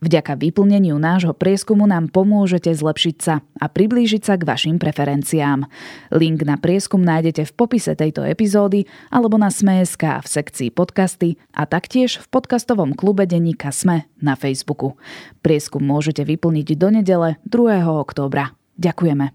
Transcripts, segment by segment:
Vďaka vyplneniu nášho prieskumu nám pomôžete zlepšiť sa a priblížiť sa k vašim preferenciám. Link na prieskum nájdete v popise tejto epizódy alebo na Sme.sk v sekcii podcasty a taktiež v podcastovom klube denníka Sme na Facebooku. Prieskum môžete vyplniť do nedele 2. októbra. Ďakujeme.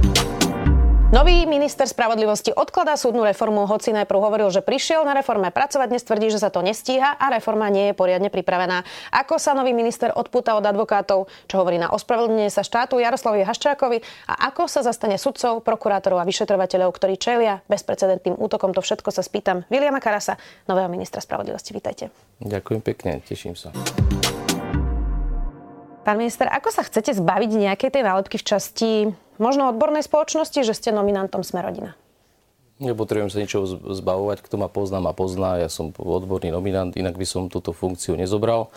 Nový minister spravodlivosti odkladá súdnu reformu, hoci najprv hovoril, že prišiel na reforme pracovať, dnes tvrdí, že sa to nestíha a reforma nie je poriadne pripravená. Ako sa nový minister odpúta od advokátov, čo hovorí na ospravedlnenie sa štátu Jaroslavovi Haščákovi a ako sa zastane sudcov, prokurátorov a vyšetrovateľov, ktorí čelia bezprecedentným útokom. To všetko sa spýtam Viliama Karasa, nového ministra spravodlivosti. Vítajte. Ďakujem pekne, teším sa. Pán minister, ako sa chcete zbaviť nejakej tej nálepky v časti možno odbornej spoločnosti, že ste nominantom Sme rodina? Nepotrebujem sa ničoho zbavovať. Kto ma pozná, ma pozná. Ja som odborný nominant, inak by som túto funkciu nezobral.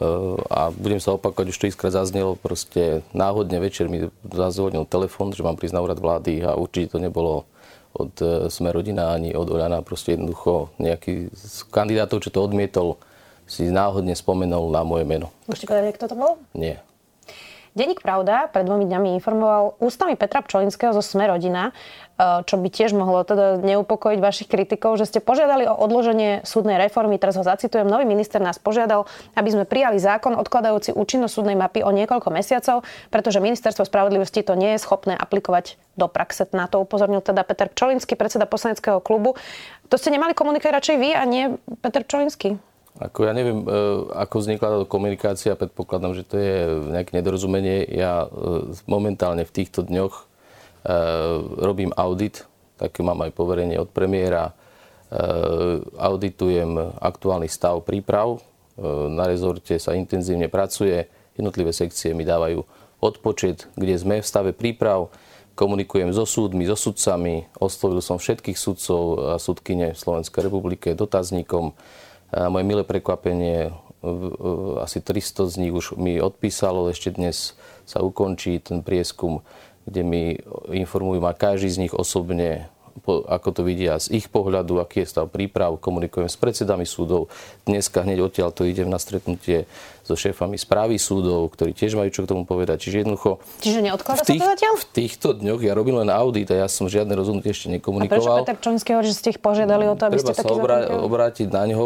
Eh, a budem sa opakovať, už to iskrát zaznelo, proste náhodne večer mi zazvonil telefon, že mám prísť na úrad vlády a určite to nebolo od eh, Sme ani od Oľana, proste jednoducho nejaký z kandidátov, čo to odmietol, si náhodne spomenul na moje meno. Môžete povedať, kto to bol? Nie. Denník Pravda pred dvomi dňami informoval ústami Petra Pčolinského zo Sme rodina, e, čo by tiež mohlo teda neupokojiť vašich kritikov, že ste požiadali o odloženie súdnej reformy. Teraz ho zacitujem. Nový minister nás požiadal, aby sme prijali zákon odkladajúci účinnosť súdnej mapy o niekoľko mesiacov, pretože ministerstvo spravodlivosti to nie je schopné aplikovať do praxe. Na to upozornil teda Peter Pčolinský, predseda poslaneckého klubu. To ste nemali komunikovať radšej vy a nie Peter Pčolinský? Ako ja neviem, e, ako vznikla táto komunikácia, predpokladám, že to je nejaké nedorozumenie. Ja e, momentálne v týchto dňoch e, robím audit, také mám aj poverenie od premiéra. Auditujem aktuálny stav príprav. Na rezorte sa intenzívne pracuje, jednotlivé sekcie mi dávajú odpočet, kde sme v stave príprav. Komunikujem so súdmi, so sudcami, oslovil som všetkých sudcov a sudkyne v Slovenskej republike dotazníkom a moje milé prekvapenie, asi 300 z nich už mi odpísalo, ešte dnes sa ukončí ten prieskum, kde mi informujú ma každý z nich osobne ako to vidia z ich pohľadu, aký je stav príprav, komunikujem s predsedami súdov. Dneska hneď odtiaľ to idem na stretnutie so šéfami správy súdov, ktorí tiež majú čo k tomu povedať. Čiže jednoducho... Čiže neodkladá sa to zatiaľ? V týchto dňoch ja robím len audit a ja som žiadne rozhodnutie ešte nekomunikoval. A prečo Peter Čonský hovorí, že ste ich požiadali o to, aby Treba ste sa obrá- obrátiť na neho.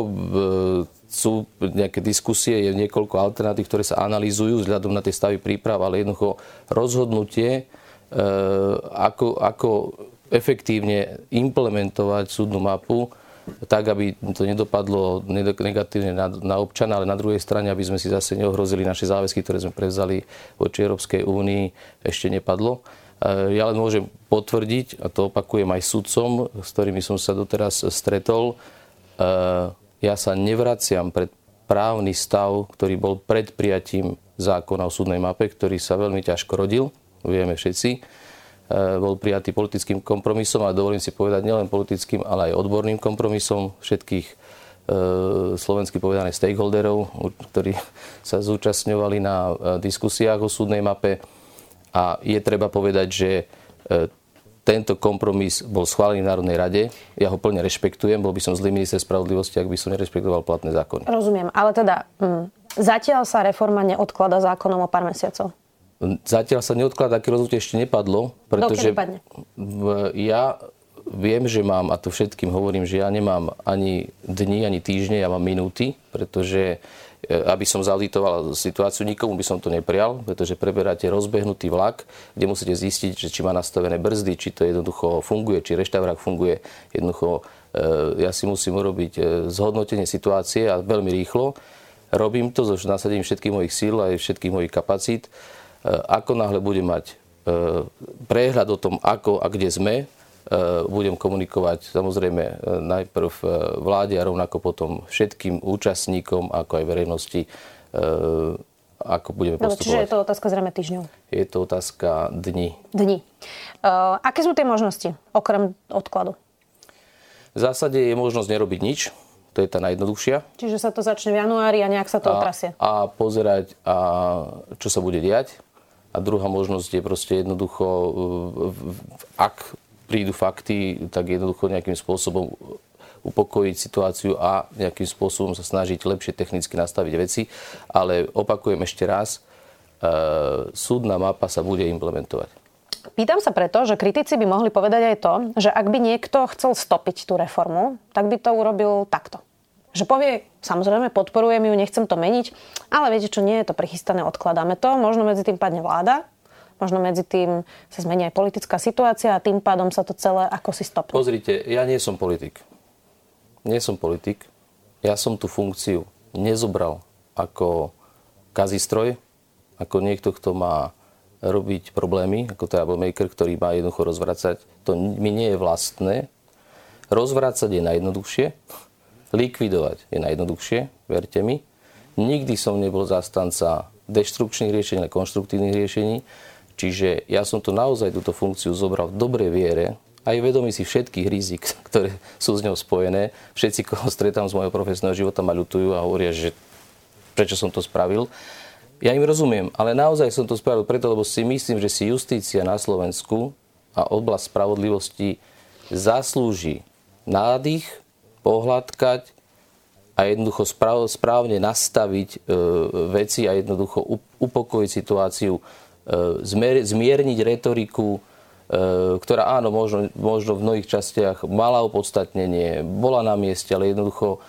Sú nejaké diskusie, je niekoľko alternatív, ktoré sa analýzujú vzhľadom na tie stavy príprav, ale jednoducho rozhodnutie, e, ako, ako efektívne implementovať súdnu mapu, tak, aby to nedopadlo negatívne na, na občana, ale na druhej strane, aby sme si zase neohrozili naše záväzky, ktoré sme prevzali voči Európskej únii, ešte nepadlo. E, ja len môžem potvrdiť, a to opakujem aj sudcom, s ktorými som sa doteraz stretol, e, ja sa nevraciam pred právny stav, ktorý bol pred prijatím zákona o súdnej mape, ktorý sa veľmi ťažko rodil, vieme všetci bol prijatý politickým kompromisom a dovolím si povedať nielen politickým, ale aj odborným kompromisom všetkých eh, slovensky povedaných stakeholderov, ktorí sa zúčastňovali na eh, diskusiách o súdnej mape. A je treba povedať, že tento kompromis bol schválený v Národnej rade. Ja ho plne rešpektujem. Bol by som zlý minister spravodlivosti, ak by som nerešpektoval platné zákony. Rozumiem, ale teda hm, zatiaľ sa reforma neodklada zákonom o pár mesiacov. Zatiaľ sa neodkladá, aké rozhodnutie ešte nepadlo, pretože ja viem, že mám, a to všetkým hovorím, že ja nemám ani dni, ani týždne, ja mám minúty, pretože e, aby som zauditoval situáciu, nikomu by som to neprial, pretože preberáte rozbehnutý vlak, kde musíte zistiť, že či má nastavené brzdy, či to jednoducho funguje, či reštaurák funguje. Jednoducho e, ja si musím urobiť e, zhodnotenie situácie a veľmi rýchlo. Robím to so nasadením všetkých mojich síl a všetkých mojich kapacít ako náhle bude mať e, prehľad o tom, ako a kde sme, e, budem komunikovať samozrejme najprv vláde a rovnako potom všetkým účastníkom, ako aj verejnosti, ako budeme Dobre, postupovať. čiže je to otázka zrejme týždňov. Je to otázka dní. Dní. Uh, aké sú tie možnosti, okrem odkladu? V zásade je možnosť nerobiť nič, to je tá najjednoduchšia. Čiže sa to začne v januári a nejak sa to a, otrasie. a pozerať, a čo sa bude diať. A druhá možnosť je proste jednoducho, ak prídu fakty, tak jednoducho nejakým spôsobom upokojiť situáciu a nejakým spôsobom sa snažiť lepšie technicky nastaviť veci. Ale opakujem ešte raz, e, súdna mapa sa bude implementovať. Pýtam sa preto, že kritici by mohli povedať aj to, že ak by niekto chcel stopiť tú reformu, tak by to urobil takto. Že povie, samozrejme, podporujem ju, nechcem to meniť, ale viete čo, nie je to prichystané, odkladáme to, možno medzi tým padne vláda, možno medzi tým sa zmení aj politická situácia a tým pádom sa to celé ako si stopne. Pozrite, ja nie som politik. Nie som politik. Ja som tú funkciu nezobral ako kazistroj, ako niekto, kto má robiť problémy, ako troublemaker, ktorý má jednoducho rozvracať. To mi nie je vlastné. Rozvracať je najjednoduchšie, likvidovať je najjednoduchšie, verte mi. Nikdy som nebol zastanca deštrukčných riešení, ale konštruktívnych riešení. Čiže ja som to naozaj túto funkciu zobral v dobrej viere, aj vedomí si všetkých rizik, ktoré sú s ňou spojené. Všetci, koho stretám z môjho profesného života, ma ľutujú a hovoria, že prečo som to spravil. Ja im rozumiem, ale naozaj som to spravil preto, lebo si myslím, že si justícia na Slovensku a oblasť spravodlivosti zaslúži nádych, pohľadkať a jednoducho správne nastaviť e, veci a jednoducho upokojiť situáciu, e, zmierniť retoriku, e, ktorá áno, možno, možno v mnohých častiach mala opodstatnenie, bola na mieste, ale jednoducho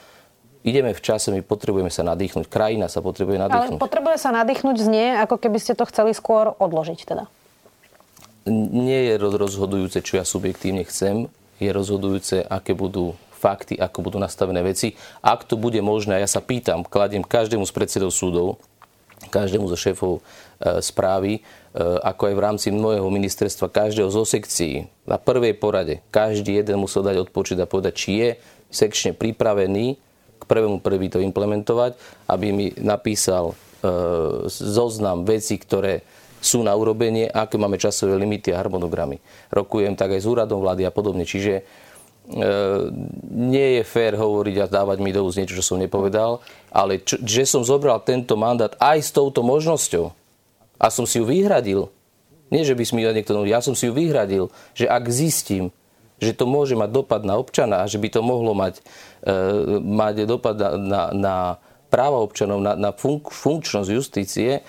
ideme v čase, my potrebujeme sa nadýchnuť. Krajina sa potrebuje nadýchnuť. Ale potrebuje sa nadýchnuť znie, ako keby ste to chceli skôr odložiť teda. Nie je rozhodujúce, čo ja subjektívne chcem. Je rozhodujúce, aké budú fakty, ako budú nastavené veci. Ak to bude možné, ja sa pýtam, kladiem každému z predsedov súdov, každému zo šéfov e, správy, e, ako aj v rámci môjho ministerstva, každého zo sekcií, na prvej porade, každý jeden musel dať odpočiť a povedať, či je sekčne pripravený k prvému prvý to implementovať, aby mi napísal e, zoznam vecí, ktoré sú na urobenie, aké máme časové limity a harmonogramy. Rokujem tak aj s úradom vlády a podobne. Čiže nie je fér hovoriť a dávať mi do úst niečo, čo som nepovedal, ale čo, že som zobral tento mandát aj s touto možnosťou a som si ju vyhradil, nie, že by si mi niekto... Ja som si ju vyhradil, že ak zistím, že to môže mať dopad na občana a že by to mohlo mať, e, mať dopad na, na, na práva občanov, na, na funk, funkčnosť justície,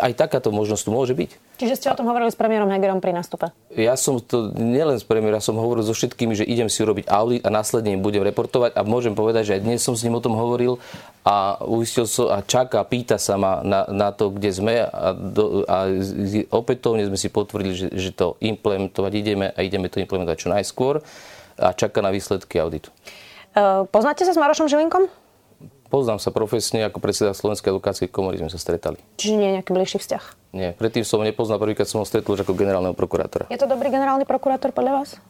aj takáto možnosť tu môže byť. Čiže ste o tom hovorili s premiérom Hegerom pri nastupe? Ja som to nielen s premiérom, ja som hovoril so všetkými, že idem si urobiť audit a následne im budem reportovať a môžem povedať, že aj dnes som s ním o tom hovoril a uistil som a čaká, pýta sa ma na, na to, kde sme a, do, a opätovne sme si potvrdili, že, že to implementovať ideme a ideme to implementovať čo najskôr a čaká na výsledky auditu. Uh, poznáte sa s Marošom Žilinkom? Poznám sa profesne, ako predseda Slovenskej edukácie komory sme sa stretali. Čiže nie je nejaký bližší vzťah? Nie, predtým som ho nepoznal, prvýkrát som ho stretol už ako generálneho prokurátora. Je to dobrý generálny prokurátor podľa vás?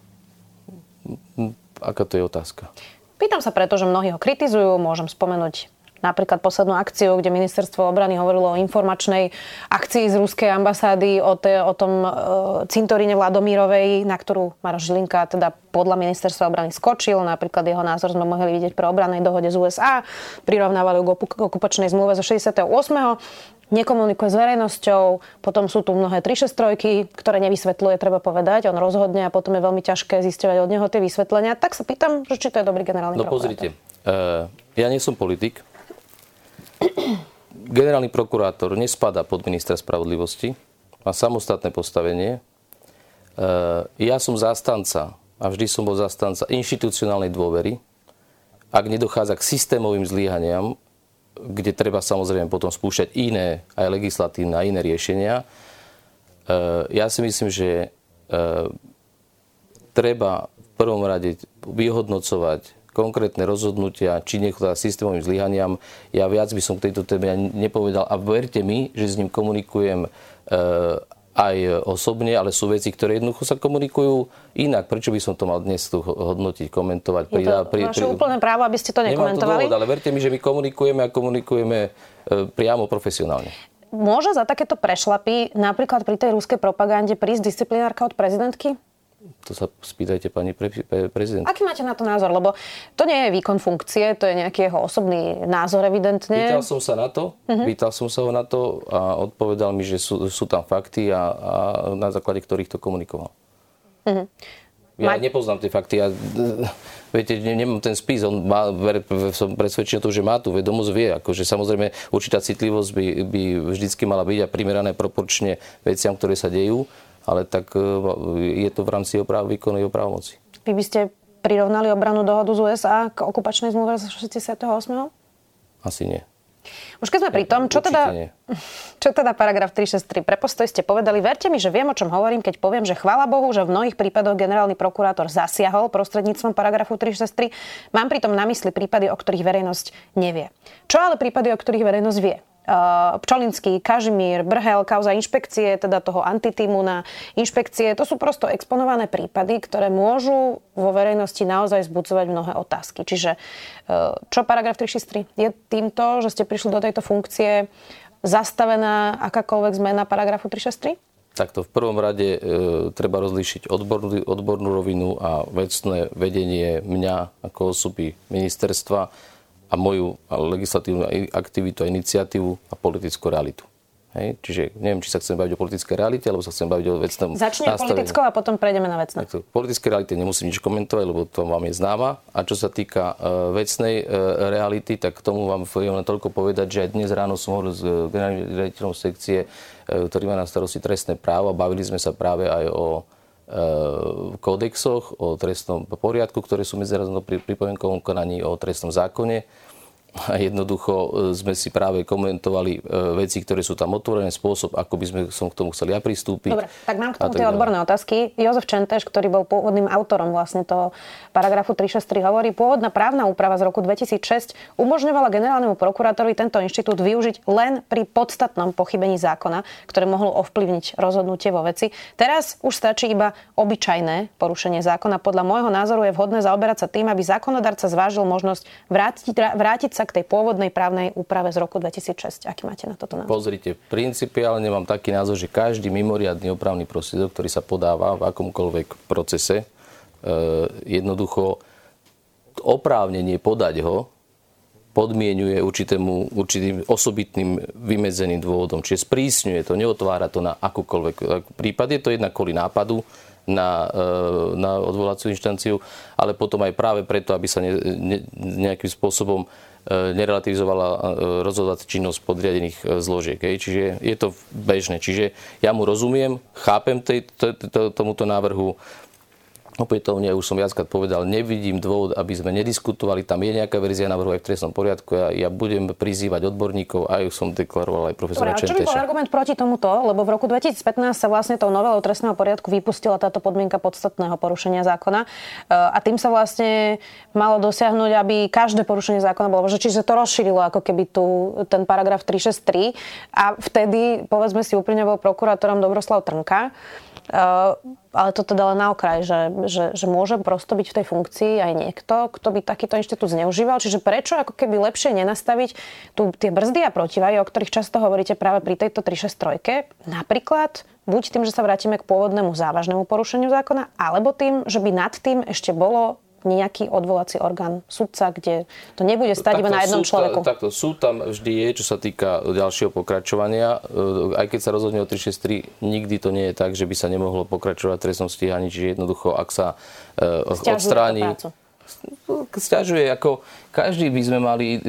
Aká to je otázka? Pýtam sa preto, že mnohí ho kritizujú. Môžem spomenúť napríklad poslednú akciu, kde ministerstvo obrany hovorilo o informačnej akcii z ruskej ambasády o, te, o tom e, cintoríne Vladomírovej, na ktorú Maroš Žilinka teda podľa ministerstva obrany skočil. Napríklad jeho názor sme mohli vidieť pri obrannej dohode z USA. Prirovnávali ho k okupačnej zmluve zo 68 nekomunikuje s verejnosťou, potom sú tu mnohé 363, ktoré nevysvetľuje, treba povedať, on rozhodne a potom je veľmi ťažké zisťovať od neho tie vysvetlenia. Tak sa pýtam, že či to je dobrý generálny No pozrite, uh, ja nie som politik, Generálny prokurátor nespada pod ministra spravodlivosti, má samostatné postavenie. E, ja som zastanca a vždy som bol zastanca inštitucionálnej dôvery. Ak nedochádza k systémovým zlíhaniam, kde treba samozrejme potom spúšťať iné, aj legislatívne a iné riešenia, e, ja si myslím, že e, treba v prvom rade vyhodnocovať konkrétne rozhodnutia, či nechodá systémovým zlyhaniam. Ja viac by som k tejto téme nepovedal a verte mi, že s ním komunikujem e, aj osobne, ale sú veci, ktoré jednoducho sa komunikujú inak. Prečo by som to mal dnes tu hodnotiť, komentovať? Je to pri, vaše pri, úplné právo, aby ste to nekomentovali? Nemám to dôvod, ale verte mi, že my komunikujeme a komunikujeme e, priamo profesionálne. Môže za takéto prešlapy napríklad pri tej ruskej propagande prísť disciplinárka od prezidentky? To sa spýtajte pani pre, pre, prezident. Aký máte na to názor? Lebo to nie je výkon funkcie, to je nejaký jeho osobný názor evidentne. Pýtal som sa na to, uh-huh. pýtal som sa ho na to a odpovedal mi, že sú, sú tam fakty a, a na základe ktorých to komunikoval. Uh-huh. Ja Ma... nepoznám tie fakty. Ja, viete, nemám ten spis. On má, som presvedčený o tom, že má tú vedomosť, vie. Akože samozrejme určitá citlivosť by, by vždycky mala byť a primerané proporčne veciam, ktoré sa dejú ale tak e, je to v rámci oprav, výkonu jeho právomoci. Vy by ste prirovnali obranú dohodu z USA k okupačnej zmluve z 68. Asi nie. Už keď sme pri tom, čo teda, čo teda paragraf 363? Pre postoj ste povedali, verte mi, že viem, o čom hovorím, keď poviem, že chvála Bohu, že v mnohých prípadoch generálny prokurátor zasiahol prostredníctvom paragrafu 363. Mám pritom na mysli prípady, o ktorých verejnosť nevie. Čo ale prípady, o ktorých verejnosť vie? Eh, Pčolinský, Kažimír, Brhel, kauza inšpekcie, teda toho antitímu na inšpekcie. To sú prosto exponované prípady, ktoré môžu vo verejnosti naozaj zbudzovať mnohé otázky. Čiže eh, čo paragraf 363? Je týmto, že ste prišli do tejto funkcie zastavená akákoľvek zmena paragrafu 363? Takto v prvom rade e, treba rozlíšiť odbornú, odbornú rovinu a vecné vedenie mňa ako osoby ministerstva a moju legislatívnu aktivitu a iniciatívu a politickú realitu. Hej? Čiže neviem, či sa chcem baviť o politickej realite, alebo sa chcem baviť o vecnom Začne politickou a potom prejdeme na vecné. Tak, politické realite nemusím nič komentovať, lebo to vám je známa. A čo sa týka uh, vecnej uh, reality, tak k tomu vám viem len toľko povedať, že aj dnes ráno som hovoril s uh, generálnym riaditeľom sekcie, uh, ktorý má na starosti trestné právo a bavili sme sa práve aj o kódexoch, o trestnom poriadku, ktoré sú medzinárodnom pripomienkovom konaní, o trestnom zákone a jednoducho e, sme si práve komentovali e, veci, ktoré sú tam otvorené, spôsob, ako by sme som k tomu chceli ja pristúpiť. Dobre, tak mám k tomu tie odborné otázky. Jozef Čenteš, ktorý bol pôvodným autorom vlastne toho paragrafu 363, hovorí, pôvodná právna úprava z roku 2006 umožňovala generálnemu prokurátorovi tento inštitút využiť len pri podstatnom pochybení zákona, ktoré mohlo ovplyvniť rozhodnutie vo veci. Teraz už stačí iba obyčajné porušenie zákona. Podľa môjho názoru je vhodné zaoberať sa tým, aby zákonodarca zvážil možnosť vrátiť, vrátiť sa sa k tej pôvodnej právnej úprave z roku 2006. Aký máte na toto názor? Pozrite, principiálne mám taký názor, že každý mimoriadný opravný prostriedok, ktorý sa podáva v akomkoľvek procese, e, jednoducho oprávnenie podať ho podmienuje určitému, určitým osobitným vymedzeným dôvodom. Čiže sprísňuje to, neotvára to na akúkoľvek prípad. Je to jednak kvôli nápadu, na, e, na odvolaciu inštanciu, ale potom aj práve preto, aby sa ne, ne, nejakým spôsobom nerelativizovala e, rozhodovať činnosť podriadených e, zložiek. Čiže je to bežné. Čiže ja mu rozumiem, chápem tej, to, to, tomuto návrhu, Opätovne, už som viackrát povedal, nevidím dôvod, aby sme nediskutovali. Tam je nejaká verzia návrhu aj v trestnom poriadku. Ja, ja budem prizývať odborníkov, aj som deklaroval aj profesora Dobre, Čo by bol argument proti tomuto? Lebo v roku 2015 sa vlastne tou novelou trestného poriadku vypustila táto podmienka podstatného porušenia zákona. E, a tým sa vlastne malo dosiahnuť, aby každé porušenie zákona bolo, že čiže to rozšírilo ako keby tu ten paragraf 363. A vtedy, povedzme si úprimne, bol prokurátorom Dobroslav Trnka. Uh, ale to teda len na okraj, že, že, že môže prosto byť v tej funkcii aj niekto, kto by takýto inštitút zneužíval. Čiže prečo ako keby lepšie nenastaviť tu tie brzdy a protivahy, o ktorých často hovoríte práve pri tejto 363. Napríklad buď tým, že sa vrátime k pôvodnému závažnému porušeniu zákona, alebo tým, že by nad tým ešte bolo nejaký odvolací orgán sudca, kde to nebude stať iba na jednom človeku. Takto, súd tam vždy je, čo sa týka ďalšieho pokračovania. E, aj keď sa rozhodne o 363, nikdy to nie je tak, že by sa nemohlo pokračovať v trestnom stíhaní. Čiže jednoducho, ak sa uh, odstráni... Sťažuje, ako každý by sme mali,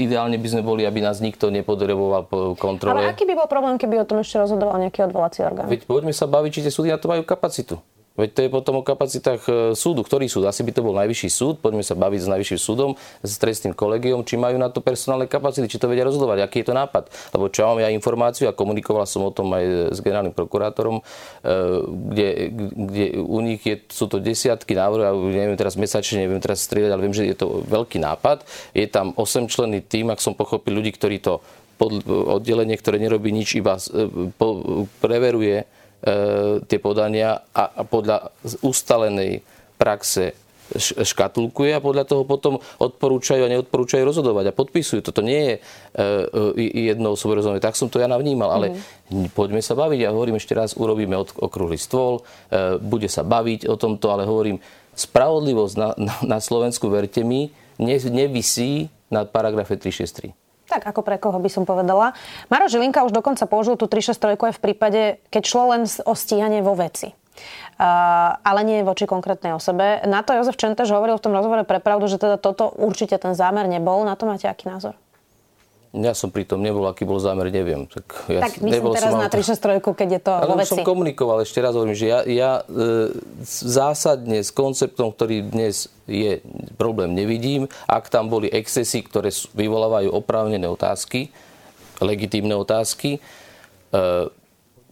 ideálne by sme boli, aby nás nikto nepodreboval po kontrole. Ale aký by bol problém, keby o tom ešte rozhodoval nejaký odvolací orgán? Veď poďme sa baviť, či tie súdy na to majú kapacitu. Veď to je potom o kapacitách e, súdu. Ktorý súd? Asi by to bol najvyšší súd. Poďme sa baviť s najvyšším súdom, s trestným kolegiom, či majú na to personálne kapacity, či to vedia rozhodovať, aký je to nápad. Lebo čo mám ja informáciu a komunikoval som o tom aj s generálnym prokurátorom, e, kde, kde u nich je, sú to desiatky návrhov, ja neviem teraz mesačne, neviem teraz strieľať, ale viem, že je to veľký nápad. Je tam 8 členný tým, ak som pochopil, ľudí, ktorí to oddelenie, ktoré nerobí nič, iba e, preveruje tie podania a, a podľa ustalenej praxe škatulkuje a podľa toho potom odporúčajú a neodporúčajú rozhodovať a podpisujú. Toto nie je e, jedno osobové rozhodnutie. Tak som to ja navnímal, ale mm. poďme sa baviť. Ja hovorím ešte raz, urobíme okrúhly stôl, e, bude sa baviť o tomto, ale hovorím, spravodlivosť na, na, na Slovensku, verte mi, ne, nevisí na paragrafe 363. Tak ako pre koho by som povedala. Maro Žilinka už dokonca použil tú 363 aj v prípade, keď šlo len o stíhanie vo veci. Uh, ale nie voči konkrétnej osobe. Na to Jozef Čentež hovoril v tom rozhovore pre pravdu, že teda toto určite ten zámer nebol. Na to máte aký názor? Ja som pri tom nebol, aký bol zámer, neviem. Tak, ja tak myslím teraz na 363, keď je to Ale vo veci. som komunikoval, ešte raz hovorím, že ja, ja e, zásadne s konceptom, ktorý dnes je problém, nevidím. Ak tam boli excesy, ktoré vyvolávajú oprávnené otázky, legitímne otázky, e,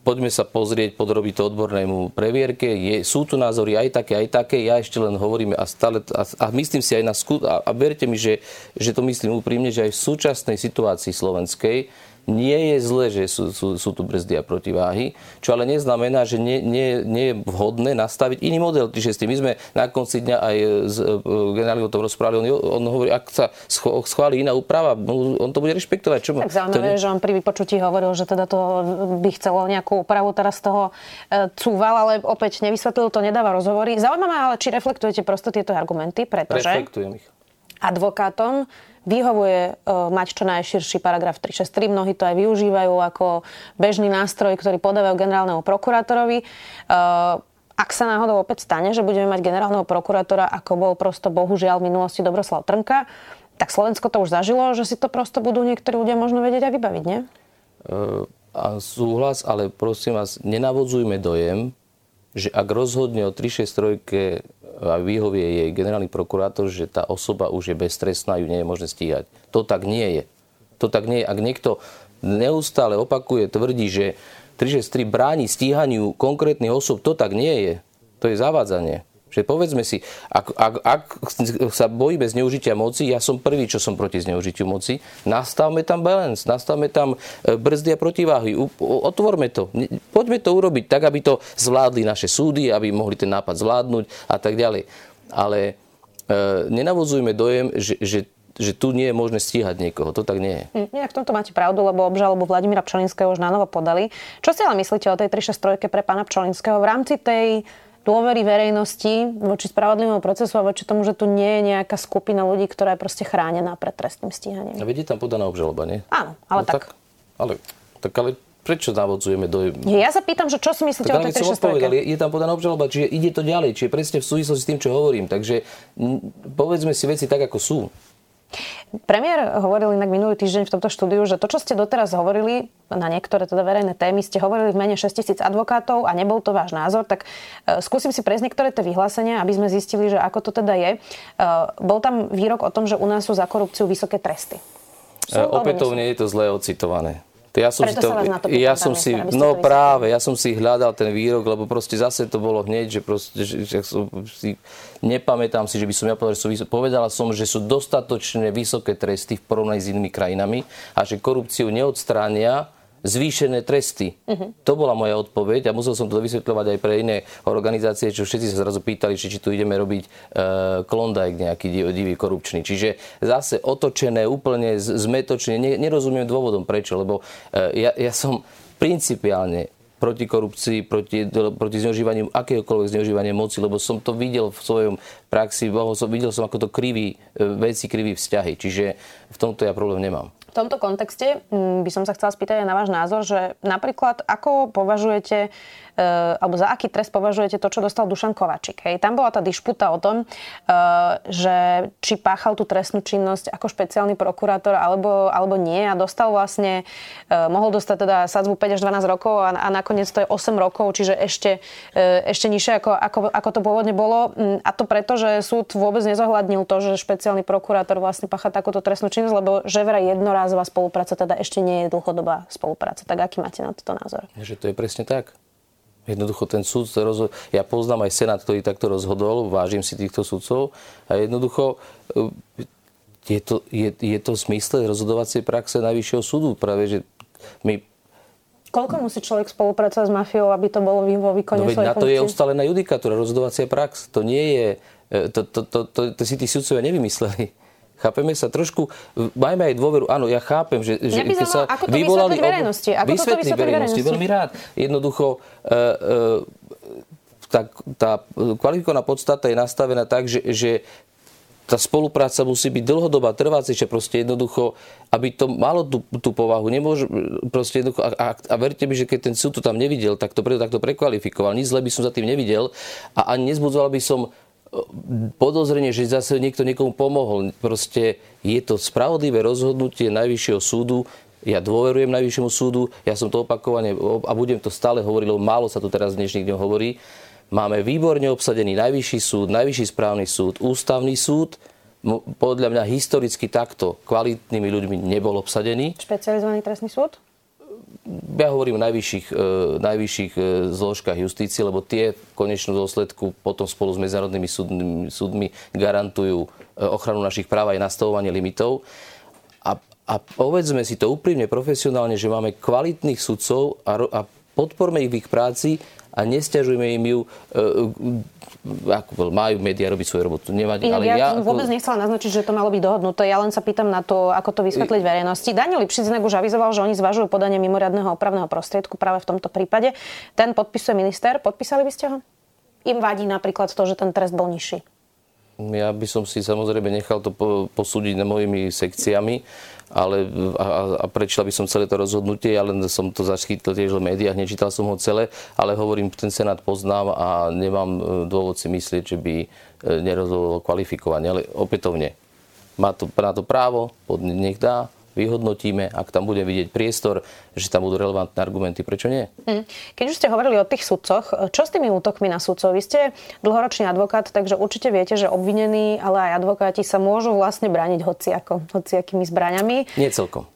poďme sa pozrieť, podrobiť to odbornému previerke. Je, sú tu názory aj také, aj také. Ja ešte len hovorím a stále, a, a myslím si aj na skut, a, a verte mi, že, že to myslím úprimne, že aj v súčasnej situácii slovenskej nie je zle, že sú, sú, sú tu brzdy a protiváhy, čo ale neznamená, že nie, nie, nie je vhodné nastaviť iný model 360. My sme na konci dňa aj s e, generálom o tom rozprávali. On, on hovorí, ak sa schváli iná úprava, on to bude rešpektovať. Čo tak zaujímavé, nie... že on pri vypočutí hovoril, že teda to by chcelo nejakú úpravu teraz z toho e, cúval, ale opäť nevysvetlil to, nedáva rozhovory. Zaujímavé, ale či reflektujete prosto tieto argumenty, pretože Reflektujem ich. advokátom vyhovuje uh, mať čo najširší paragraf 363. Mnohí to aj využívajú ako bežný nástroj, ktorý podávajú generálnemu prokurátorovi. Uh, ak sa náhodou opäť stane, že budeme mať generálneho prokurátora, ako bol prosto bohužiaľ v minulosti Dobroslav Trnka, tak Slovensko to už zažilo, že si to prosto budú niektorí ľudia možno vedieť aj vybaviť, nie? Uh, a súhlas, ale prosím vás, nenavodzujme dojem, že ak rozhodne o 363 a vyhovie jej generálny prokurátor, že tá osoba už je beztrestná, ju nie je možné stíhať. To tak nie je. To tak nie je. Ak niekto neustále opakuje, tvrdí, že 363 bráni stíhaniu konkrétnych osob, to tak nie je. To je zavádzanie. Že povedzme si, ak, ak, ak sa bojíme zneužitia moci, ja som prvý, čo som proti zneužitiu moci, nastavme tam balance, nastavme tam e, brzdy a protiváhy, otvorme to. Poďme to urobiť tak, aby to zvládli naše súdy, aby mohli ten nápad zvládnuť a tak ďalej. Ale e, nenavozujme dojem, že, že že tu nie je možné stíhať niekoho. To tak nie je. Hm, inak v tomto máte pravdu, lebo obžalobu Vladimíra Pčolinského už na novo podali. Čo si ale myslíte o tej 363 pre pána Pčolinského v rámci tej dôvery verejnosti voči spravodlivému procesu a voči tomu, že tu nie je nejaká skupina ľudí, ktorá je proste chránená pred trestným stíhaním. A vedie tam podaná obžaloba, nie? Áno, ale no, tak. tak. Ale, tak ale prečo navodzujeme do... Ja sa pýtam, že čo si myslíte tak, o tej odpovedal, je, je tam podaná obžaloba, čiže ide to ďalej, čiže presne v súvislosti s tým, čo hovorím. Takže m, povedzme si veci tak, ako sú. Premiér hovoril inak minulý týždeň v tomto štúdiu, že to, čo ste doteraz hovorili na niektoré teda verejné témy, ste hovorili v mene 6 tisíc advokátov a nebol to váš názor, tak uh, skúsim si prejsť niektoré tie vyhlásenia, aby sme zistili, že ako to teda je. Uh, bol tam výrok o tom, že u nás sú za korupciu vysoké tresty. Sú, uh, opätovne je to zle ocitované. Ja som Preto si to, to ja som si, no práve, ja som si hľadal ten výrok, lebo proste zase to bolo hneď, že proste, že, že som si, nepamätám si, že by som ja povedal, že sú vysok, povedala som, že sú dostatočne vysoké tresty v porovnaní s inými krajinami a že korupciu neodstránia zvýšené tresty. Uh-huh. To bola moja odpoveď a musel som to vysvetľovať aj pre iné organizácie, čo všetci sa zrazu pýtali, či, či tu ideme robiť uh, klondajk nejaký div, divý korupčný. Čiže zase otočené úplne zmetočne. Ne, nerozumiem dôvodom prečo, lebo uh, ja, ja som principiálne proti korupcii, proti, proti zneužívaniu, akéhokoľvek zneužívania moci, lebo som to videl v svojom praxi, videl som, ako to kriví, e, veci kriví vzťahy. Čiže v tomto ja problém nemám. V tomto kontexte mm, by som sa chcela spýtať aj na váš názor, že napríklad ako považujete Eh, alebo za aký trest považujete to, čo dostal Dušan Kovačik. Hej. Tam bola tá dišputa o tom, eh, že či páchal tú trestnú činnosť ako špeciálny prokurátor alebo, alebo nie a dostal vlastne, eh, mohol dostať teda sadzbu 5 až 12 rokov a, a nakoniec to je 8 rokov, čiže ešte, ešte nižšie ako, ako, ako to pôvodne bolo. Mm, a to preto, že súd vôbec nezohľadnil to, že špeciálny prokurátor vlastne pácha takúto trestnú činnosť, lebo že vraj jednorázová spolupráca teda ešte nie je dlhodobá spolupráca. Tak aký máte na toto názor? Že to je presne tak. Jednoducho ten súd rozhod... Ja poznám aj Senát, ktorý takto rozhodol, vážim si týchto sudcov a jednoducho e, je to, je, je to v zmysle rozhodovacej praxe Najvyššieho súdu. Práve, že my Koľko musí človek spolupracovať s mafiou, aby to bolo vo výkone no, svojej na to je ustalená judikatúra, rozhodovacia prax. To nie je, e, to, to, to, to, to si tí sudcovia nevymysleli. Chápeme sa trošku, majme aj dôveru. Áno, ja chápem, že, že keď sa ako to vyvolali... verejnosti? Ako vysvetliť to verejnosti? Veľmi rád. Jednoducho, e, e, tá, tá kvalifikovaná podstata je nastavená tak, že, že tá spolupráca musí byť dlhodobá, trvácejšia, proste jednoducho, aby to malo tú, tú povahu. Nemôže, proste jednoducho, a, a, a, verte mi, že keď ten súd to tam nevidel, tak to preto takto prekvalifikoval. Nič zle by som za tým nevidel a ani nezbudzoval by som e, podozrenie, že zase niekto niekomu pomohol. Proste je to spravodlivé rozhodnutie Najvyššieho súdu, ja dôverujem Najvyššiemu súdu, ja som to opakovane a budem to stále hovoriť, lebo málo sa to teraz v dnešných dňoch hovorí Máme výborne obsadený Najvyšší súd, Najvyšší správny súd, Ústavný súd. Podľa mňa historicky takto kvalitnými ľuďmi nebol obsadený. Špecializovaný trestný súd? Ja hovorím o najvyšších, e, najvyšších e, zložkách justície, lebo tie v konečnom dôsledku potom spolu s medzinárodnými súdmi, súdmi garantujú e, ochranu našich práv aj nastavovanie limitov. A, a povedzme si to úprimne, profesionálne, že máme kvalitných sudcov a, a podporme ich v ich práci a nestiažujme im ju, e, ako majú médiá robiť svoju robotu. Nevadí, ale ja, ja vôbec nechcela naznačiť, že to malo byť dohodnuté. Ja len sa pýtam na to, ako to vysvetliť verejnosti. Daniel Lipšic už avizoval, že oni zvažujú podanie mimoriadného opravného prostriedku práve v tomto prípade. Ten podpisuje minister. Podpísali by ste ho? Im vadí napríklad to, že ten trest bol nižší. Ja by som si samozrejme nechal to posúdiť mojimi sekciami ale, a, a prečítal by som celé to rozhodnutie, ja len som to zachytil tiež v médiách, nečítal som ho celé, ale hovorím, ten Senát poznám a nemám e, dôvod si myslieť, že by e, nerozhodoval kvalifikovanie, ale opätovne má to, na to právo, nech dá, vyhodnotíme, ak tam bude vidieť priestor, že tam budú relevantné argumenty, prečo nie? Hm. Keď už ste hovorili o tých sudcoch, čo s tými útokmi na sudcov? Vy ste dlhoročný advokát, takže určite viete, že obvinení, ale aj advokáti sa môžu vlastne brániť hociako, hociakými zbraňami. Nie celkom.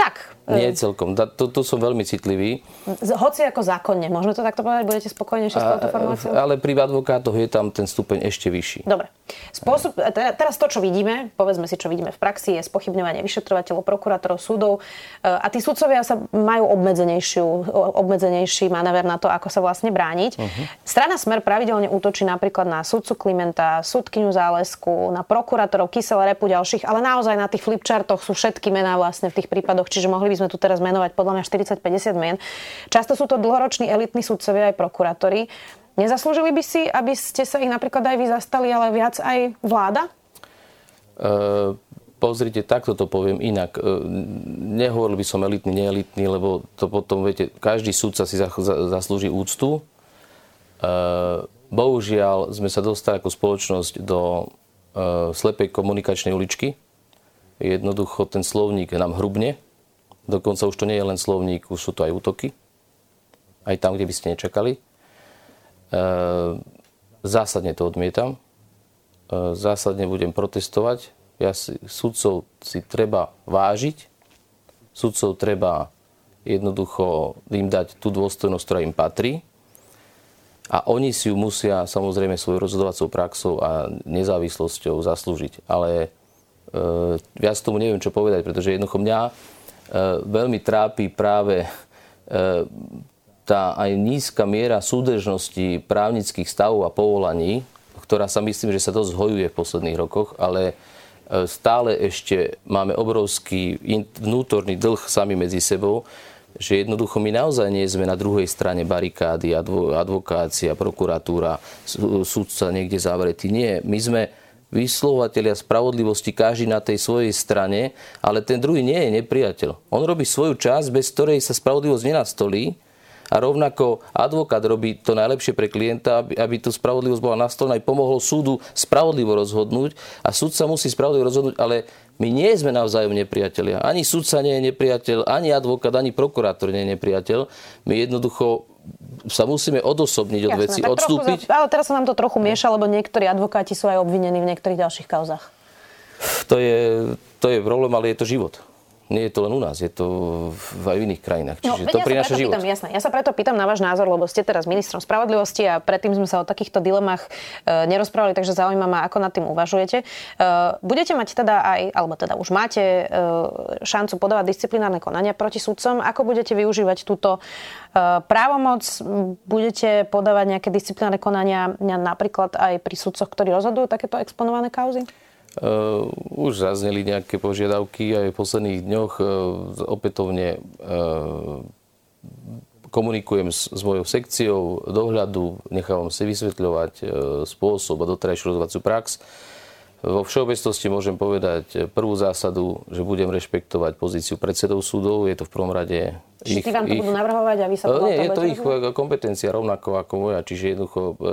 Tak. Nie celkom. Tu, tu som veľmi citlivý. Hoci ako zákonne. Môžeme to takto povedať? Budete spokojnejšie s touto formáciou? Ale pri advokátoch je tam ten stupeň ešte vyšší. Dobre. Spôsob, e, teraz to, čo vidíme, povedzme si, čo vidíme v praxi, je spochybňovanie vyšetrovateľov, prokurátorov, súdov. E, a tí sudcovia sa majú obmedzenejšiu, obmedzenejší manéver na to, ako sa vlastne brániť. Uh-huh. Strana Smer pravidelne útočí napríklad na sudcu Klimenta, súdkyňu Zálesku, na prokurátorov Kysel, Repu ďalších, ale naozaj na tých flipchartoch sú všetky mená vlastne v tých prípadoch, čiže mohli by sme tu teraz menovať podľa mňa 40-50 mien. Často sú to dlhoroční elitní sudcovia aj prokurátori. Nezaslúžili by si, aby ste sa ich napríklad aj vy zastali, ale viac aj vláda? Uh, pozrite, takto to poviem inak. Uh, nehovoril by som elitný, neelitný, lebo to potom, viete, každý súdca si zaslúži úctu. Uh, bohužiaľ sme sa dostali ako spoločnosť do slepej komunikačnej uličky. Jednoducho ten slovník nám hrubne. Dokonca už to nie je len slovník, už sú to aj útoky. Aj tam, kde by ste nečakali. Ehm, zásadne to odmietam. Ehm, zásadne budem protestovať. Ja si, sudcov si treba vážiť. Sudcov treba jednoducho im dať tú dôstojnosť, ktorá im patrí. A oni si ju musia samozrejme svojou rozhodovacou praxou a nezávislosťou zaslúžiť. Ale e, viac tomu neviem, čo povedať, pretože jednoducho mňa e, veľmi trápi práve e, tá aj nízka miera súdržnosti právnických stavov a povolaní, ktorá sa myslím, že sa dosť zhojuje v posledných rokoch, ale e, stále ešte máme obrovský vnútorný dlh sami medzi sebou, že jednoducho my naozaj nie sme na druhej strane barikády, advokácia, prokuratúra, súdca niekde zavretý. Nie, my sme vyslovovateľia spravodlivosti, každý na tej svojej strane, ale ten druhý nie je nepriateľ. On robí svoju časť, bez ktorej sa spravodlivosť nenastolí a rovnako advokát robí to najlepšie pre klienta, aby, aby tu spravodlivosť bola nastolená aj pomohol súdu spravodlivo rozhodnúť a súd sa musí spravodlivo rozhodnúť, ale my nie sme navzájom nepriatelia. Ani súdca nie je nepriateľ, ani advokát, ani prokurátor nie je nepriateľ. My jednoducho sa musíme odosobniť od Jasné, veci, odstúpiť. Trochu, ale teraz sa nám to trochu mieša, lebo niektorí advokáti sú aj obvinení v niektorých ďalších kauzach. To je, to je problém, ale je to život. Nie je to len u nás, je to v aj v iných krajinách. No, Čiže no, to ja prináša život. Pýtam, jasné. Ja sa preto pýtam na váš názor, lebo ste teraz ministrom spravodlivosti a predtým sme sa o takýchto dilemách e, nerozprávali, takže zaujíma ma, ako nad tým uvažujete. E, budete mať teda aj, alebo teda už máte e, šancu podávať disciplinárne konania proti sudcom. Ako budete využívať túto e, právomoc? Budete podávať nejaké disciplinárne konania napríklad aj pri sudcoch, ktorí rozhodujú takéto exponované kauzy? Uh, už zazneli nejaké požiadavky aj v posledných dňoch. Uh, opätovne uh, komunikujem s, s mojou sekciou dohľadu, nechávam si vysvetľovať spôsob a doterajšiu rozhodovaciu prax. Vo všeobecnosti môžem povedať prvú zásadu, že budem rešpektovať pozíciu predsedov súdov. Je to v prvom rade Čiže ich, vám to ich, budú navrhovať a vy sa podľa Nie, je to ich rozhodnúť? kompetencia rovnako ako moja. Čiže jednoducho v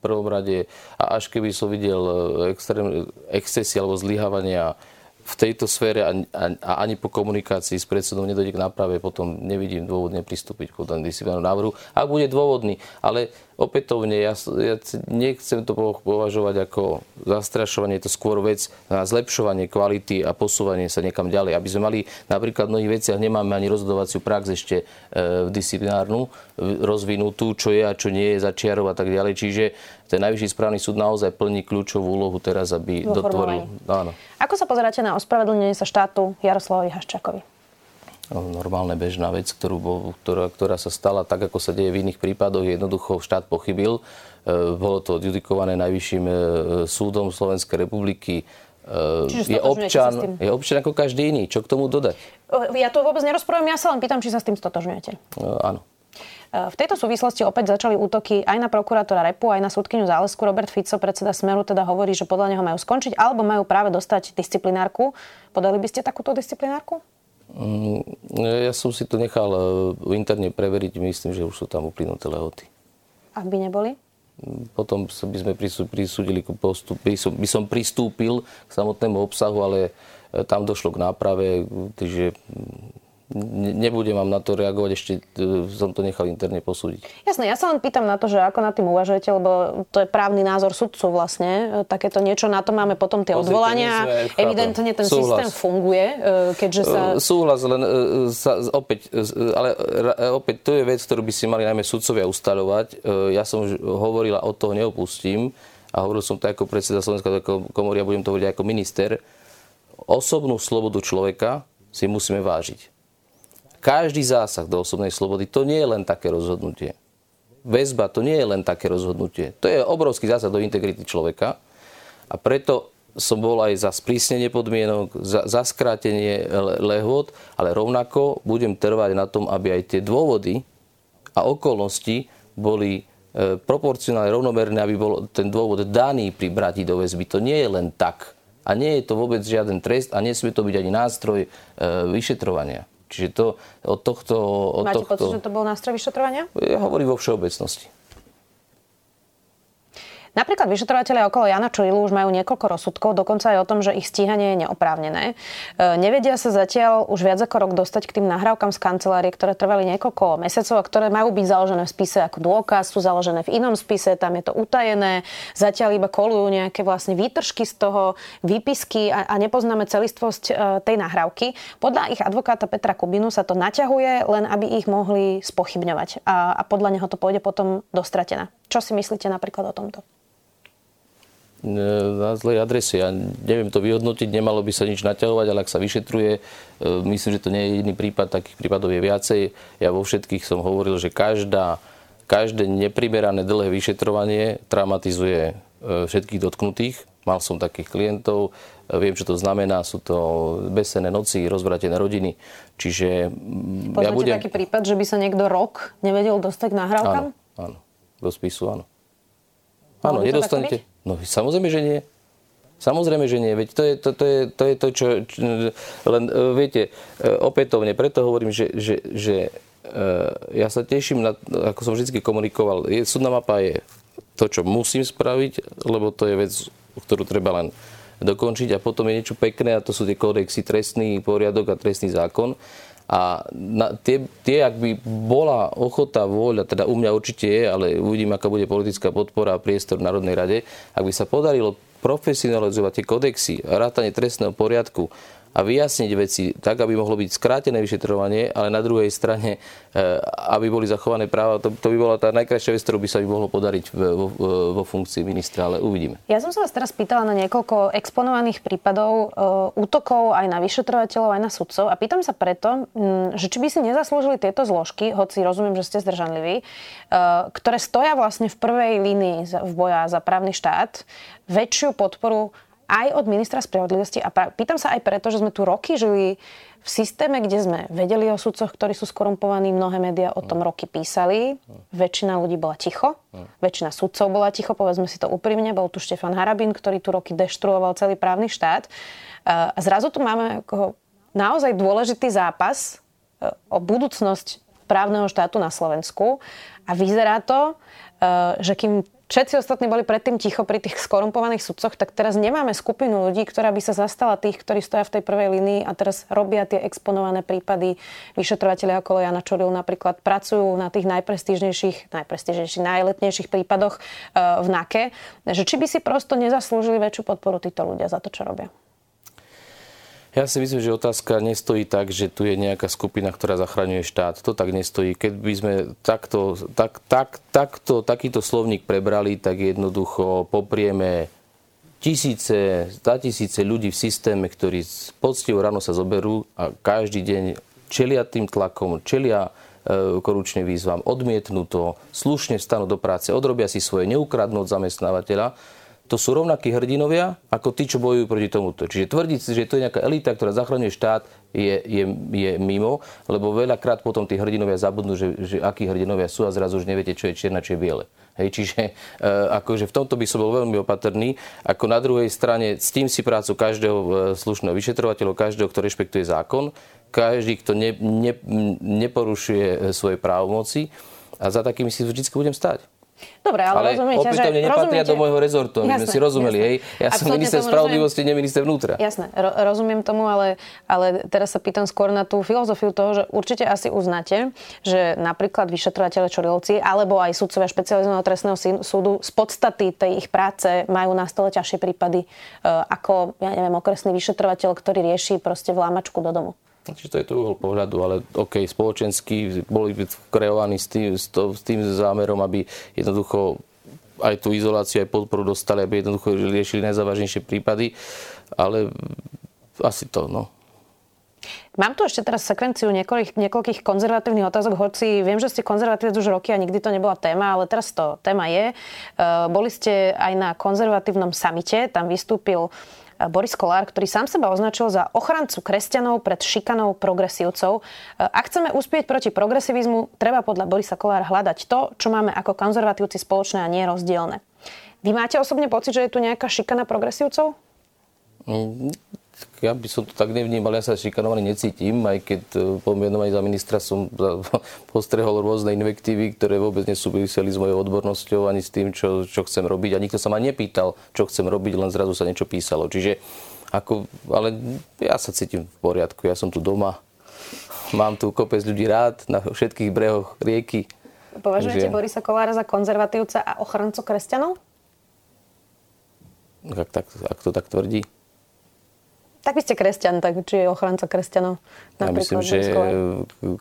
prvom rade, a až keby som videl extrém, excesy alebo zlyhávania v tejto sfére a, a, a ani po komunikácii s predsedom nedojde k náprave, potom nevidím dôvod nepristúpiť k podanému disciplinárnu návrhu. Ak bude dôvodný, ale opätovne ja, ja nechcem to považovať ako zastrašovanie, je to skôr vec na zlepšovanie kvality a posúvanie sa niekam ďalej. Aby sme mali napríklad v mnohých veciach nemáme ani rozhodovaciu prax ešte e, disciplinárnu rozvinutú, čo je a čo nie je začiarov a tak ďalej. Čiže ten najvyšší správny súd naozaj plní kľúčovú úlohu teraz, aby Vo dotvoril. Áno. Ako sa pozeráte na ospravedlnenie sa štátu Jaroslavovi Haščakovi? No, normálne bežná vec, ktorú, ktorá, ktorá sa stala tak, ako sa deje v iných prípadoch. Jednoducho štát pochybil. E, bolo to judikované najvyšším e, súdom Slovenskej republiky. E, Čiže je občan, je občan ako každý iný. Čo k tomu dodať? Ja to vôbec nerozprávam, ja sa len pýtam, či sa s tým stotožňujete. Áno. V tejto súvislosti opäť začali útoky aj na prokurátora Repu, aj na súdkyňu Zálesku. Robert Fico, predseda Smeru, teda hovorí, že podľa neho majú skončiť, alebo majú práve dostať disciplinárku. Podali by ste takúto disciplinárku? Mm, ja som si to nechal e, interne preveriť. Myslím, že už sú tam uplynuté lehoty. Ak by neboli? Potom by sme prisúdili postup, by som, by som pristúpil k samotnému obsahu, ale e, tam došlo k náprave, takže nebudem vám na to reagovať, ešte e, som to nechal interne posúdiť. Jasné, ja sa len pýtam na to, že ako nad tým uvažujete, lebo to je právny názor sudcu vlastne. E, takéto niečo, na to máme potom tie Pozrite, odvolania. Sme, Evidentne ten Súhlas. systém funguje, e, keďže sa... Súhlas, len sa, opäť, ale opäť to je vec, ktorú by si mali najmä sudcovia ustaľovať. Ja som hovorila, od toho neopustím a hovoril som to ako predseda Slovenskej komory a budem to hovoriť ako minister. Osobnú slobodu človeka si musíme vážiť každý zásah do osobnej slobody, to nie je len také rozhodnutie. Väzba, to nie je len také rozhodnutie. To je obrovský zásah do integrity človeka a preto som bol aj za sprísnenie podmienok, za, za skrátenie lehôd, ale rovnako budem trvať na tom, aby aj tie dôvody a okolnosti boli e, proporcionálne rovnomerné, aby bol ten dôvod daný pri brati do väzby. To nie je len tak. A nie je to vôbec žiaden trest a nesmie to byť ani nástroj e, vyšetrovania. Čiže to od tohto... Od Máte tohto... pocit, že to bol nástroj vyšetrovania? Ja hovorím vo všeobecnosti. Napríklad vyšetrovateľe okolo Jana Čurilu už majú niekoľko rozsudkov, dokonca aj o tom, že ich stíhanie je neoprávnené. E, nevedia sa zatiaľ už viac ako rok dostať k tým nahrávkam z kancelárie, ktoré trvali niekoľko mesiacov a ktoré majú byť založené v spise ako dôkaz, sú založené v inom spise, tam je to utajené. Zatiaľ iba kolujú nejaké vlastne výtržky z toho, výpisky a, a nepoznáme celistvosť e, tej nahrávky. Podľa ich advokáta Petra Kubinu sa to naťahuje, len aby ich mohli spochybňovať. A, a podľa neho to pôjde potom dostratená. Čo si myslíte napríklad o tomto? Na zlej adrese. Ja neviem to vyhodnotiť, nemalo by sa nič naťahovať, ale ak sa vyšetruje, e, myslím, že to nie je jediný prípad, takých prípadov je viacej. Ja vo všetkých som hovoril, že každá, každé neprimerané dlhé vyšetrovanie traumatizuje e, všetkých dotknutých. Mal som takých klientov, e, viem, čo to znamená, sú to besené noci, rozvratené rodiny. Čiže Poznáte ja budem... taký prípad, že by sa niekto rok nevedel dostať k nahrávkam? Áno, áno, do spisu, áno. Áno, nedostanete. No samozrejme, že nie. Samozrejme, že nie. Veď to je to, to, je, to, je to čo. Len e, viete, e, opätovne, preto hovorím, že, že, že e, ja sa teším, na, ako som vždy komunikoval, je, súdna mapa je to, čo musím spraviť, lebo to je vec, ktorú treba len dokončiť a potom je niečo pekné a to sú tie kódexy trestný poriadok a trestný zákon. A na, tie, tie, ak by bola ochota, vôľa, teda u mňa určite je, ale uvidím, aká bude politická podpora a priestor v Národnej rade, ak by sa podarilo profesionalizovať tie kodexy, rátanie trestného poriadku a vyjasniť veci tak, aby mohlo byť skrátené vyšetrovanie, ale na druhej strane, aby boli zachované práva, to, to by bola tá najkrajšia vec, ktorú by sa by mohlo podariť vo, vo funkcii ministra, ale uvidíme. Ja som sa vás teraz pýtala na niekoľko exponovaných prípadov útokov aj na vyšetrovateľov, aj na sudcov a pýtam sa preto, že či by si nezaslúžili tieto zložky, hoci rozumiem, že ste zdržanliví, ktoré stoja vlastne v prvej línii v boja za právny štát, väčšiu podporu aj od ministra spravodlivosti. A pýtam sa aj preto, že sme tu roky žili v systéme, kde sme vedeli o sudcoch, ktorí sú skorumpovaní, mnohé médiá o tom roky písali, väčšina ľudí bola ticho, väčšina sudcov bola ticho, povedzme si to úprimne, bol tu Štefan Harabin, ktorý tu roky deštruoval celý právny štát. A zrazu tu máme naozaj dôležitý zápas e, o budúcnosť právneho štátu na Slovensku. A vyzerá to, e, že kým všetci ostatní boli predtým ticho pri tých skorumpovaných sudcoch, tak teraz nemáme skupinu ľudí, ktorá by sa zastala tých, ktorí stoja v tej prvej línii a teraz robia tie exponované prípady. Vyšetrovateľe ako Jana Čoril napríklad pracujú na tých najprestížnejších, najprestížnejších, najletnejších prípadoch uh, v NAKE. Že či by si prosto nezaslúžili väčšiu podporu títo ľudia za to, čo robia? Ja si myslím, že otázka nestojí tak, že tu je nejaká skupina, ktorá zachraňuje štát. To tak nestojí. Keď by sme takto, tak, tak, takto, takýto slovník prebrali, tak jednoducho poprieme tisíce, tisíce ľudí v systéme, ktorí poctivo ráno sa zoberú a každý deň čelia tým tlakom, čelia e, korupčným výzvam, odmietnú to, slušne vstanú do práce, odrobia si svoje, neukradnú od zamestnávateľa to sú rovnakí hrdinovia ako tí, čo bojujú proti tomuto. Čiže tvrdiť si, že to je nejaká elita, ktorá zachraňuje štát, je, je, je mimo, lebo veľakrát potom tí hrdinovia zabudnú, že, že akí hrdinovia sú a zrazu už neviete, čo je čierne, čo je biele. Hej, čiže e, akože v tomto by som bol veľmi opatrný. Ako na druhej strane, s tým si prácu každého e, slušného vyšetrovateľa, každého, kto rešpektuje zákon, každý, kto ne, ne, neporušuje e, svoje právomoci a za takými si vždy budem stať. Dobre, ale, ale rozumiete, že... nepatria rozumiete... do môjho rezortu, aby sme si rozumeli, jasné. hej. Ja Absolutne som minister spravodlivosti, nie minister vnútra. Jasné, ro- rozumiem tomu, ale, ale teraz sa pýtam skôr na tú filozofiu toho, že určite asi uznáte, že napríklad vyšetrovateľe Čorilovci alebo aj sudcovia špecializovaného trestného súdu z podstaty tej ich práce majú na stole ťažšie prípady uh, ako, ja neviem, okresný vyšetrovateľ, ktorý rieši proste vlámačku do domu. Čiže to je to uhol pohľadu, ale OK, spoločensky boli kreovaní s tým, s, tým zámerom, aby jednoducho aj tú izoláciu, aj podporu dostali, aby jednoducho riešili najzávažnejšie prípady, ale asi to, no. Mám tu ešte teraz sekvenciu niekoľkých, niekoľkých konzervatívnych otázok, hoci viem, že ste konzervatívci už roky a nikdy to nebola téma, ale teraz to téma je. Uh, boli ste aj na konzervatívnom samite, tam vystúpil Boris Kolár, ktorý sám seba označil za ochrancu kresťanov pred šikanou progresívcov. Ak chceme uspieť proti progresivizmu, treba podľa Borisa Kolára hľadať to, čo máme ako konzervatívci spoločné a nie rozdielne. Vy máte osobne pocit, že je tu nejaká šikana progresívcov? Ja by som to tak nevnímal, ja sa šikanovaný necítim, aj keď e, po menovaní za ministra som postrehol rôzne invektívy, ktoré vôbec nesúviseli s mojou odbornosťou ani s tým, čo, čo chcem robiť. A nikto sa ma nepýtal, čo chcem robiť, len zrazu sa niečo písalo. Čiže ako, ale ja sa cítim v poriadku, ja som tu doma, mám tu kopec ľudí rád na všetkých brehoch rieky. Považujete Takže... Borisa Kolára za konzervatívca a ochrancu kresťanov? Ak, tak, ak to tak tvrdí. Tak vy ste kresťan, tak či je ochranca kresťanov? Ja myslím, že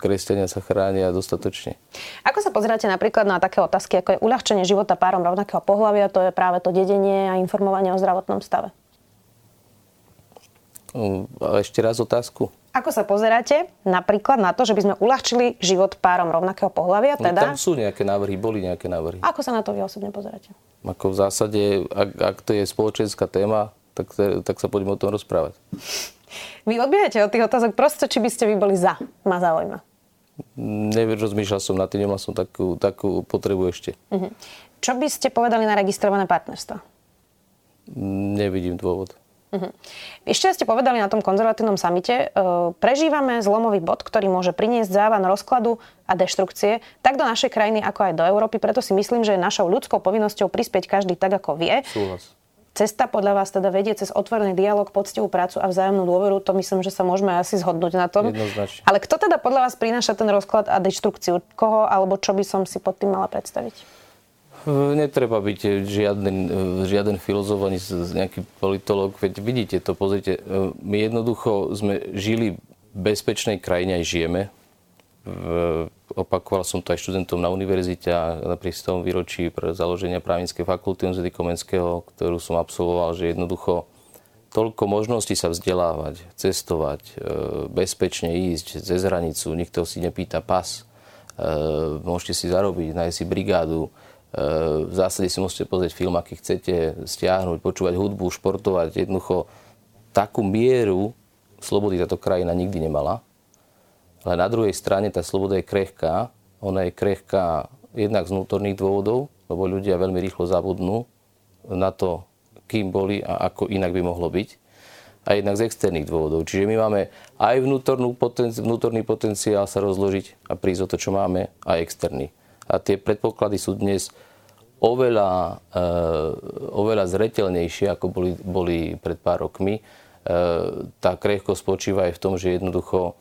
kresťania sa chránia dostatočne. Ako sa pozeráte napríklad na také otázky, ako je uľahčenie života párom rovnakého pohľavia, to je práve to dedenie a informovanie o zdravotnom stave? Ešte raz otázku. Ako sa pozeráte napríklad na to, že by sme uľahčili život párom rovnakého pohľavia? No, teda... No, tam sú nejaké návrhy, boli nejaké návrhy. Ako sa na to vy osobne pozeráte? Ako v zásade, ak, ak to je spoločenská téma, tak, tak sa poďme o tom rozprávať. Vy odbiehate od tých otázok proste, či by ste vy boli za. Ma zaujíma. Neviem, rozmýšľal som na tým, nemal som takú, takú potrebu ešte. Uh-huh. Čo by ste povedali na registrované partnerstvo? Nevidím dôvod. Uh-huh. Ešte ste povedali na tom konzervatívnom samite, uh, prežívame zlomový bod, ktorý môže priniesť závan rozkladu a deštrukcie tak do našej krajiny, ako aj do Európy. Preto si myslím, že je našou ľudskou povinnosťou prispieť každý tak, ako vie. Súhlas. Cesta podľa vás teda vedie cez otvorený dialog, poctivú prácu a vzájomnú dôveru. To myslím, že sa môžeme asi zhodnúť na tom. Jednoznačne. Ale kto teda podľa vás prináša ten rozklad a deštrukciu? Koho alebo čo by som si pod tým mala predstaviť? Netreba byť žiaden, žiaden filozof ani nejaký politolog, veď vidíte to, pozrite, my jednoducho sme žili v bezpečnej krajine, aj žijeme. Opakoval som to aj študentom na univerzite a na 100. výročí pre založenia právnickej fakulty Univerzity Komenského, ktorú som absolvoval, že jednoducho toľko možností sa vzdelávať, cestovať, e, bezpečne ísť cez hranicu, nikto si nepýta pas, e, môžete si zarobiť, nájsť si brigádu, v zásade si môžete pozrieť film, aký chcete, stiahnuť, počúvať hudbu, športovať. Jednoducho takú mieru slobody táto krajina nikdy nemala. Ale na druhej strane tá sloboda je krehká. Ona je krehká jednak z vnútorných dôvodov, lebo ľudia veľmi rýchlo zabudnú na to, kým boli a ako inak by mohlo byť. A jednak z externých dôvodov. Čiže my máme aj vnútorný potenciál sa rozložiť a prísť o to, čo máme, a externý. A tie predpoklady sú dnes oveľa, eh, oveľa zretelnejšie, ako boli, boli pred pár rokmi. Eh, tá krehkosť spočíva aj v tom, že jednoducho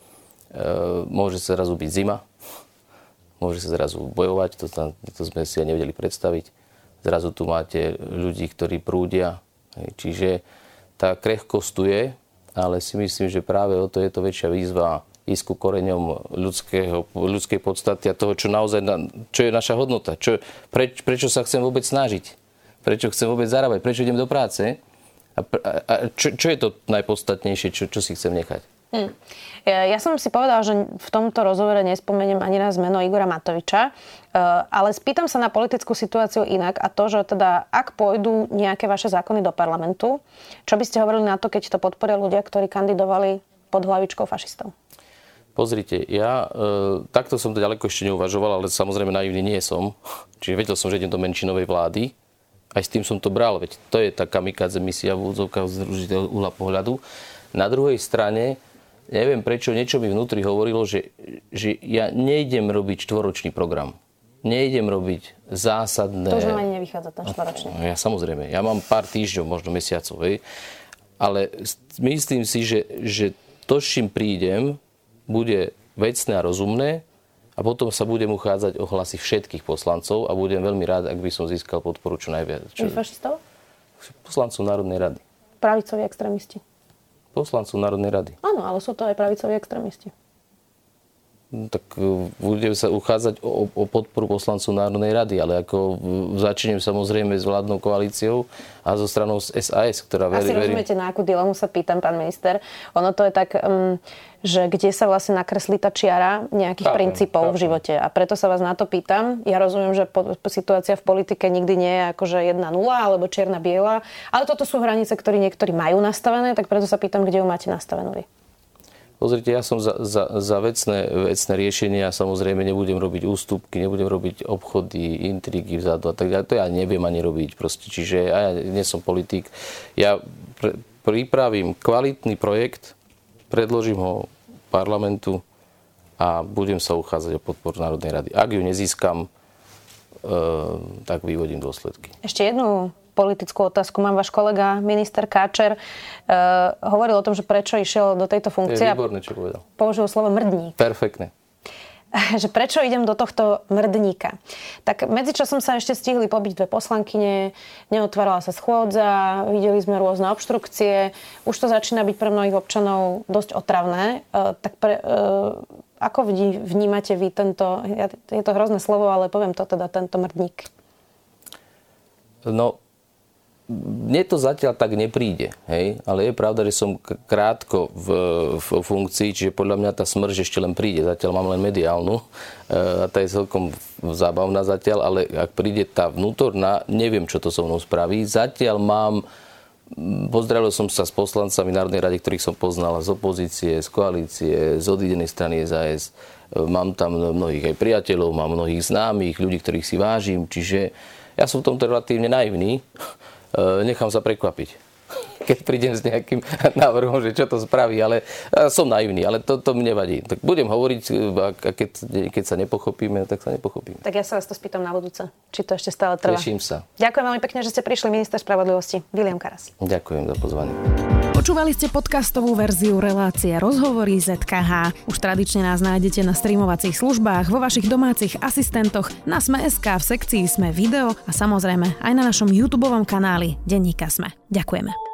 môže sa zrazu byť zima, môže sa zrazu bojovať, to, to sme si aj nevedeli predstaviť. Zrazu tu máte ľudí, ktorí prúdia. Čiže tá krehkosť tu je, ale si myslím, že práve o to je to väčšia výzva ísť ku koreňom ľudského, ľudskej podstaty a toho, čo naozaj, čo je naša hodnota. Čo, preč, prečo sa chcem vôbec snažiť? Prečo chcem vôbec zarábať? Prečo idem do práce? A, a, a čo, čo je to najpodstatnejšie, čo, čo si chcem nechať? Hmm. Ja som si povedal, že v tomto rozhovore nespomeniem ani raz meno Igora Matoviča, e, ale spýtam sa na politickú situáciu inak a to, že teda ak pôjdu nejaké vaše zákony do parlamentu, čo by ste hovorili na to, keď to podporia ľudia, ktorí kandidovali pod hlavičkou fašistov? Pozrite, ja e, takto som to ďaleko ešte neuvažoval, ale samozrejme naivný nie som. Čiže vedel som, že idem do menšinovej vlády. Aj s tým som to bral, veď to je tá kamikadze misia v údzovkách z uhla pohľadu. Na druhej strane, neviem prečo, niečo mi vnútri hovorilo, že, že ja nejdem robiť štvoročný program. Nejdem robiť zásadné... To už ani nevychádza ten štvoročný. No, ja samozrejme, ja mám pár týždňov, možno mesiacov, hej. Ale myslím si, že, že to, s čím prídem, bude vecné a rozumné a potom sa budem uchádzať o hlasy všetkých poslancov a budem veľmi rád, ak by som získal podporu čo najviac. Čo... fašistov? Poslancov Národnej rady. Pravicoví extrémisti. Poslancov Národnej rady. Áno, ale sú to aj pravicoví extrémisti. No, tak e, budem sa uchádzať o, o podporu poslancov Národnej rady, ale ako začnem samozrejme s vládnou koalíciou a zo stranou SAS, ktorá verí... Asi rozumiete, na akú dilemu sa pýtam, pán minister. Ono to je tak, um, že kde sa vlastne nakreslí tá čiara nejakých chápem, princípov chápem. v živote. A preto sa vás na to pýtam. Ja rozumiem, že po situácia v politike nikdy nie je akože jedna nula alebo čierna biela, ale toto sú hranice, ktoré niektorí majú nastavené, tak preto sa pýtam, kde ju máte nastavenú vy. Pozrite, ja som za, za, za vecné, vecné riešenia, samozrejme nebudem robiť ústupky, nebudem robiť obchody, intrigy vzadu a tak ďalej. To ja neviem ani robiť proste. Čiže ja nie som politik. Ja pre, pripravím kvalitný projekt, predložím ho parlamentu a budem sa uchádzať o podporu Národnej rady. Ak ju nezískam, e, tak vyvodím dôsledky. Ešte jednu politickú otázku. Mám váš kolega, minister Káčer, uh, hovoril o tom, že prečo išiel do tejto funkcie. Je výborné, čo povedal. Použil slovo mrdník. Perfektne že prečo idem do tohto mrdníka. Tak medzičasom sa ešte stihli pobiť dve poslankyne, neotvárala sa schôdza, videli sme rôzne obštrukcie, už to začína byť pre mnohých občanov dosť otravné. Uh, tak pre, uh, ako vnímate vy tento, je to hrozné slovo, ale poviem to teda, tento mrdník? No, mne to zatiaľ tak nepríde, hej? ale je pravda, že som krátko v, v funkcii, čiže podľa mňa tá smrť ešte len príde. Zatiaľ mám len mediálnu e, a tá je celkom zábavná zatiaľ, ale ak príde tá vnútorná, neviem, čo to so mnou spraví. Zatiaľ mám, pozdravil som sa s poslancami Národnej rady, ktorých som poznal z opozície, z koalície, z odídenej strany SAS. E, mám tam mnohých aj priateľov, mám mnohých známych, ľudí, ktorých si vážim, čiže ja som v tomto relatívne naivný. E, nechám sa prekvapiť. Keď prídem s nejakým návrhom, že čo to spraví, ale som naivný, ale to, to mne vadí. Tak budem hovoriť, a keď, keď sa nepochopíme, tak sa nepochopíme. Tak ja sa vás to spýtam na budúce, či to ešte stále trvá. Teším sa. Ďakujem veľmi pekne, že ste prišli, minister spravodlivosti William Karas. Ďakujem za pozvanie. Počúvali ste podcastovú verziu relácie Rozhovory ZKH. Už tradične nás nájdete na streamovacích službách, vo vašich domácich asistentoch, na Sme.sk, v sekcii Sme video a samozrejme aj na našom YouTube kanáli Denníka Sme. Ďakujeme.